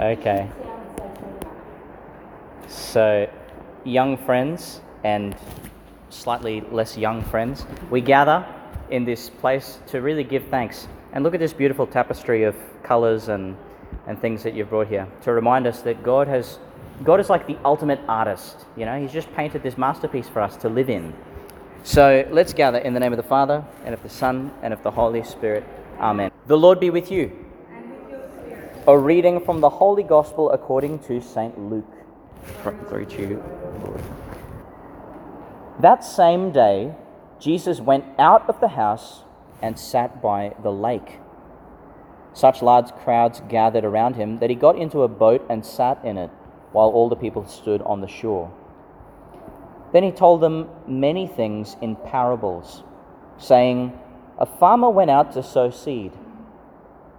Okay. So, young friends and slightly less young friends, we gather in this place to really give thanks. And look at this beautiful tapestry of colors and, and things that you've brought here to remind us that God has God is like the ultimate artist. You know, He's just painted this masterpiece for us to live in. So let's gather in the name of the Father, and of the Son, and of the Holy Spirit. Amen. The Lord be with you. A reading from the Holy Gospel according to St. Luke. Glory to you, Lord. That same day, Jesus went out of the house and sat by the lake. Such large crowds gathered around him that he got into a boat and sat in it, while all the people stood on the shore. Then he told them many things in parables, saying, A farmer went out to sow seed.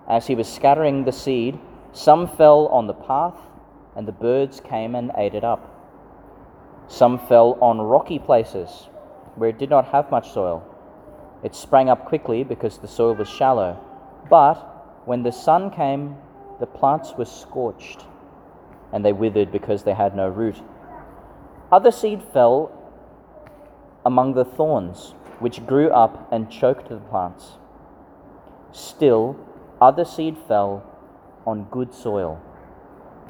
As he was scattering the seed, some fell on the path, and the birds came and ate it up. Some fell on rocky places, where it did not have much soil. It sprang up quickly because the soil was shallow. But when the sun came, the plants were scorched, and they withered because they had no root. Other seed fell among the thorns, which grew up and choked the plants. Still, other seed fell on good soil,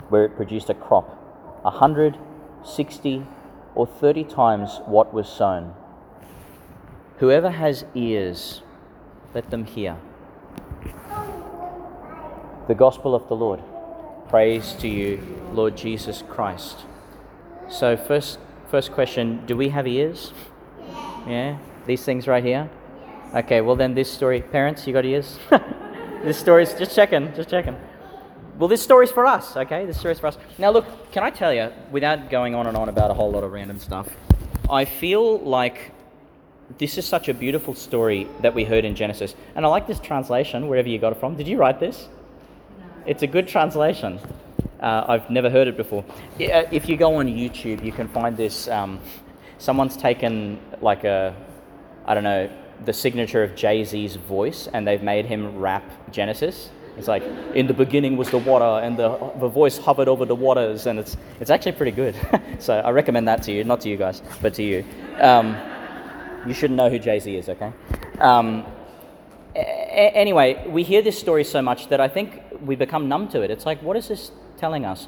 where it produced a crop, a hundred, sixty, or thirty times what was sown. Whoever has ears, let them hear. The Gospel of the Lord. Praise to you, Lord Jesus Christ. So first first question, do we have ears? Yeah? These things right here? Okay, well then this story parents, you got ears? this story's just checking, just checking. Well, this story's for us, okay? This story's for us. Now, look, can I tell you, without going on and on about a whole lot of random stuff, I feel like this is such a beautiful story that we heard in Genesis. And I like this translation, wherever you got it from. Did you write this? No. It's a good translation. Uh, I've never heard it before. Uh, if you go on YouTube, you can find this. Um, someone's taken like a, I don't know, the signature of Jay Z's voice, and they've made him rap Genesis. It's like in the beginning was the water, and the the voice hovered over the waters, and it's it's actually pretty good. so I recommend that to you, not to you guys, but to you. Um, you should know who Jay Z is, okay? Um, a- anyway, we hear this story so much that I think we become numb to it. It's like, what is this telling us?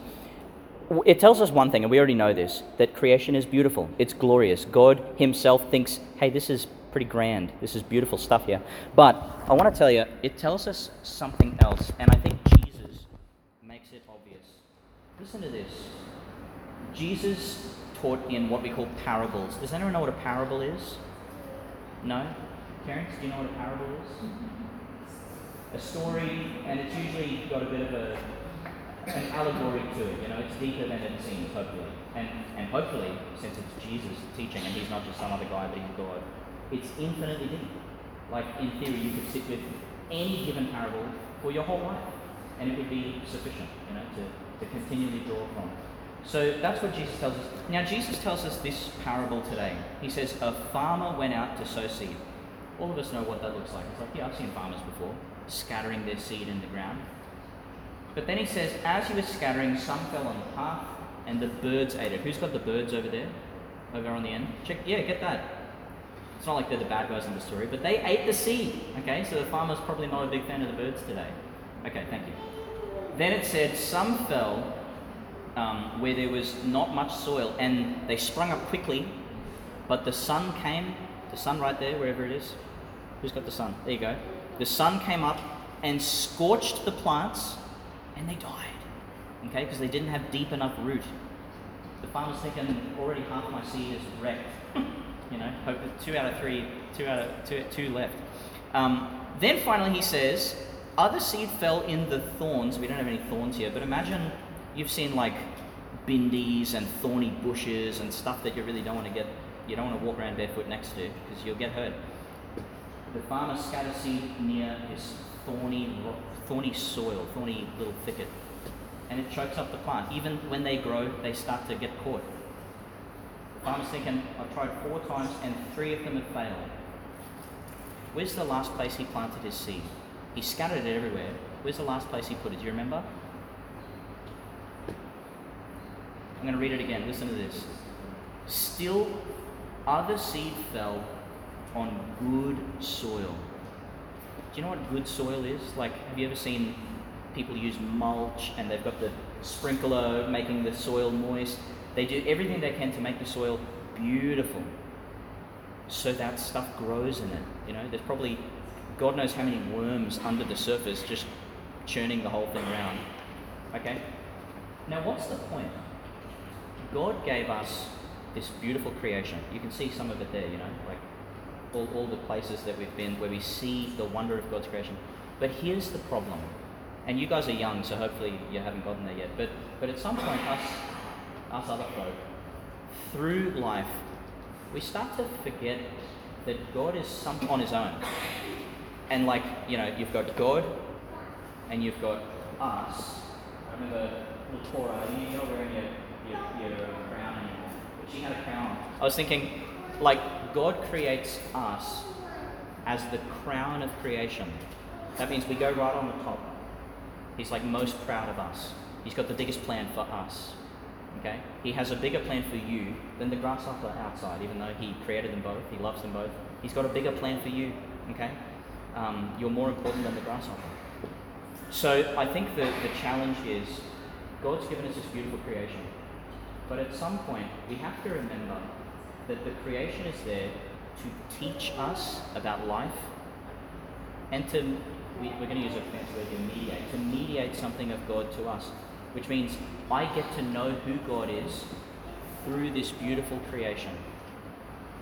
It tells us one thing, and we already know this that creation is beautiful, it's glorious. God Himself thinks, hey, this is pretty grand, this is beautiful stuff here. But I want to tell you, it tells us something else, and I think Jesus makes it obvious. Listen to this Jesus taught in what we call parables. Does anyone know what a parable is? No? Parents, do you know what a parable is? A story, and it's usually got a bit of a an allegory to it. You know, it's deeper than it seems, hopefully. And and hopefully, since it's Jesus teaching, and he's not just some other guy, but he's God, it's infinitely deep. Like in theory, you could sit with any given parable for your whole life, and it would be sufficient. You know, to to continually draw from. So that's what Jesus tells us. Now, Jesus tells us this parable today. He says, A farmer went out to sow seed. All of us know what that looks like. It's like, yeah, I've seen farmers before, scattering their seed in the ground. But then he says, As he was scattering, some fell on the path, and the birds ate it. Who's got the birds over there? Over on the end? Check, yeah, get that. It's not like they're the bad guys in the story, but they ate the seed. Okay, so the farmer's probably not a big fan of the birds today. Okay, thank you. Then it said, Some fell um, where there was not much soil, and they sprung up quickly, but the sun came, the sun right there, wherever it is. Who's got the sun? There you go. The sun came up and scorched the plants, and they died. Okay, because they didn't have deep enough root. The farmer's thinking, already half my seed is wrecked. you know, hope two out of three, two out of two, two left. Um, then finally he says, other seed fell in the thorns. We don't have any thorns here, but imagine you've seen like bindies and thorny bushes and stuff that you really don't want to get, you don't want to walk around barefoot next to because you'll get hurt. The farmer scatters seed near this thorny, thorny soil, thorny little thicket, and it chokes up the plant. Even when they grow, they start to get caught. Thinking, I've tried four times and three of them have failed. Where's the last place he planted his seed? He scattered it everywhere. Where's the last place he put it? Do you remember? I'm going to read it again. Listen to this. Still, other seed fell on good soil. Do you know what good soil is? Like, have you ever seen people use mulch and they've got the sprinkler making the soil moist? They do everything they can to make the soil beautiful so that stuff grows in it. You know, there's probably God knows how many worms under the surface just churning the whole thing around. Okay? Now, what's the point? God gave us this beautiful creation. You can see some of it there, you know, like all, all the places that we've been where we see the wonder of God's creation. But here's the problem. And you guys are young, so hopefully you haven't gotten there yet. But, but at some point, us, us other folk, through life, we start to forget that God is some on his own. And like, you know, you've got God and you've got us. I remember little Cora, you know wearing your, your, your crown and but she had a crown. I was thinking, like, God creates us as the crown of creation. That means we go right on the top. He's like most proud of us. He's got the biggest plan for us. Okay? He has a bigger plan for you than the grasshopper outside, even though he created them both, he loves them both. He's got a bigger plan for you. Okay? Um, you're more important than the grasshopper. So I think the, the challenge is God's given us this beautiful creation. But at some point, we have to remember that the creation is there to teach us about life and to, we, are going to use a fancy word here, mediate, to mediate something of God to us, which means I get to know who God is through this beautiful creation.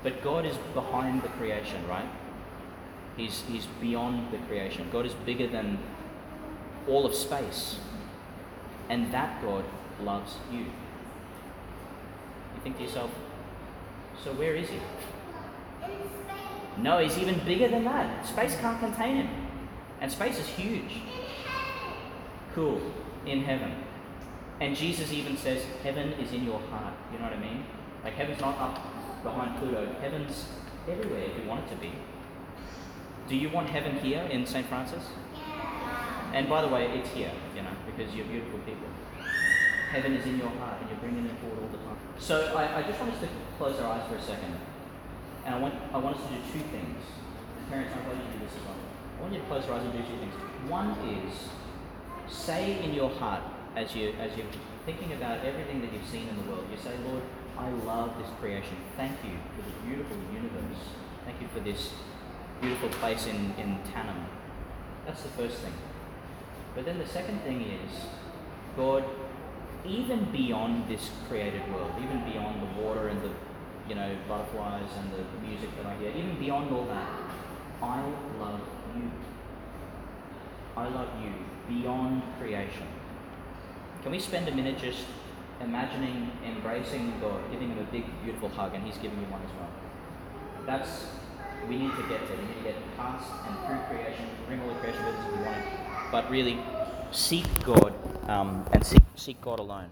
But God is behind the creation, right? He's, he's beyond the creation. God is bigger than all of space. And that God loves you. You think to yourself, so where is he? No, he's even bigger than that. Space can't contain him. And space is huge. Cool. In heaven. And Jesus even says, Heaven is in your heart. You know what I mean? Like, heaven's not up behind Pluto. Heaven's everywhere if you want it to be. Do you want heaven here in St. Francis? And by the way, it's here, you know, because you're beautiful people. Heaven is in your heart and you're bringing it forward all the time. So I, I just want us to close our eyes for a second. And I want, I want us to do two things. Parents, I want you to do this as well. I want you to close your eyes and do two things. One is say in your heart, as, you, as you're thinking about everything that you've seen in the world, you say, Lord, I love this creation. Thank you for the beautiful universe. Thank you for this beautiful place in, in Tannum. That's the first thing. But then the second thing is, God, even beyond this created world, even beyond the water and the you know butterflies and the music that I hear, even beyond all that, I love you. I love you beyond creation. Can we spend a minute just imagining embracing God, giving him a big, beautiful hug, and he's giving you one as well? That's we need to get to. We need to get past and through creation, bring all the creation with us if we want it. But really, seek God um, and seek, seek God alone.